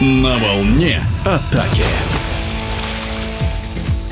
На волне атаки.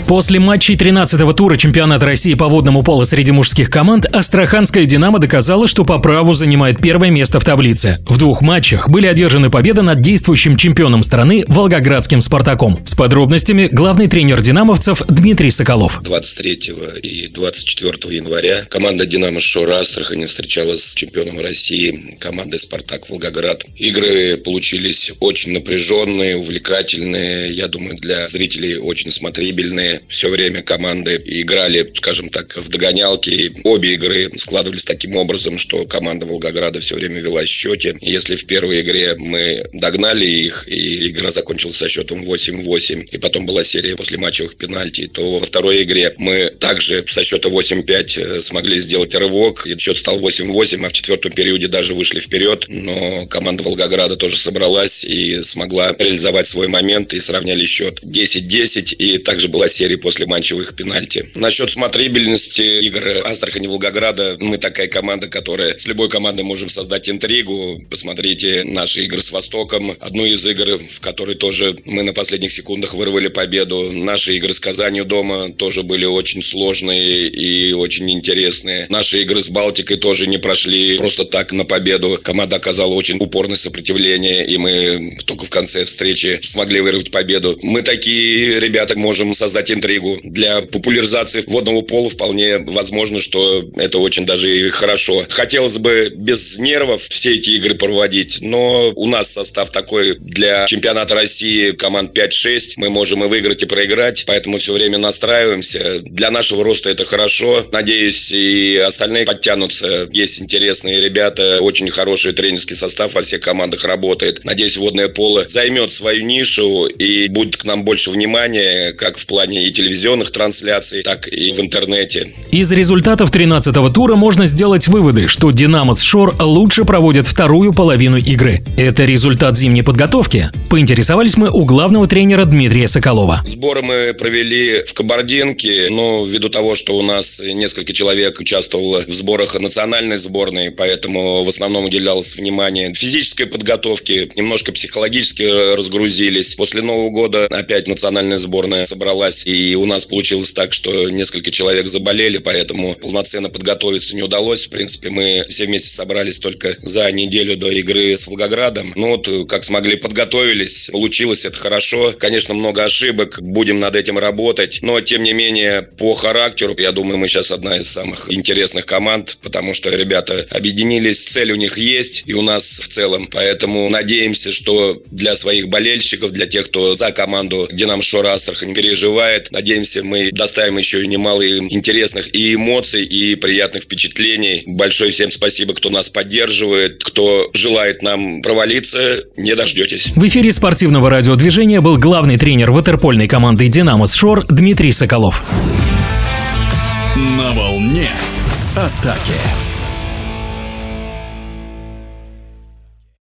После матчей 13-го тура чемпионата России по водному полу среди мужских команд Астраханская «Динамо» доказала, что по праву занимает первое место в таблице. В двух матчах были одержаны победы над действующим чемпионом страны Волгоградским «Спартаком». С подробностями главный тренер «Динамовцев» Дмитрий Соколов. 23 и 24 января команда «Динамо» Шора Астрахани встречалась с чемпионом России командой «Спартак» Волгоград. Игры получились очень напряженные, увлекательные, я думаю, для зрителей очень смотрибельные все время команды играли, скажем так, в догонялки. Обе игры складывались таким образом, что команда Волгограда все время вела счете. Если в первой игре мы догнали их, и игра закончилась со счетом 8-8, и потом была серия после матчевых пенальти, то во второй игре мы также со счета 8-5 э, смогли сделать рывок, и счет стал 8-8, а в четвертом периоде даже вышли вперед, но команда Волгограда тоже собралась и смогла реализовать свой момент, и сравняли счет 10-10, и также была серия серии после матчевых пенальти. Насчет смотрибельности игр Астрахани Волгограда, мы такая команда, которая с любой командой можем создать интригу. Посмотрите наши игры с Востоком. Одну из игр, в которой тоже мы на последних секундах вырвали победу. Наши игры с Казанью дома тоже были очень сложные и очень интересные. Наши игры с Балтикой тоже не прошли просто так на победу. Команда оказала очень упорное сопротивление, и мы только в конце встречи смогли вырвать победу. Мы такие ребята можем создать интригу. Для популяризации водного пола вполне возможно, что это очень даже и хорошо. Хотелось бы без нервов все эти игры проводить, но у нас состав такой для чемпионата России команд 5-6. Мы можем и выиграть, и проиграть, поэтому все время настраиваемся. Для нашего роста это хорошо. Надеюсь, и остальные подтянутся. Есть интересные ребята, очень хороший тренерский состав во всех командах работает. Надеюсь, водное поло займет свою нишу и будет к нам больше внимания, как в плане и телевизионных трансляций, так и в интернете. Из результатов 13-го тура можно сделать выводы, что «Динамос Шор» лучше проводит вторую половину игры. Это результат зимней подготовки? Поинтересовались мы у главного тренера Дмитрия Соколова. Сборы мы провели в Кабардинке, но ввиду того, что у нас несколько человек участвовало в сборах национальной сборной, поэтому в основном уделялось внимание физической подготовке, немножко психологически разгрузились. После Нового года опять национальная сборная собралась и и у нас получилось так, что несколько человек заболели, поэтому полноценно подготовиться не удалось. В принципе, мы все вместе собрались только за неделю до игры с Волгоградом. Ну вот, как смогли, подготовились. Получилось это хорошо. Конечно, много ошибок. Будем над этим работать. Но, тем не менее, по характеру, я думаю, мы сейчас одна из самых интересных команд, потому что ребята объединились, цель у них есть, и у нас в целом. Поэтому надеемся, что для своих болельщиков, для тех, кто за команду Динамо Шора Астрахань переживает, Надеемся, мы доставим еще и немало интересных и эмоций, и приятных впечатлений. Большое всем спасибо, кто нас поддерживает, кто желает нам провалиться, не дождетесь. В эфире спортивного радиодвижения был главный тренер ватерпольной команды «Динамос Шор» Дмитрий Соколов. На волне атаки.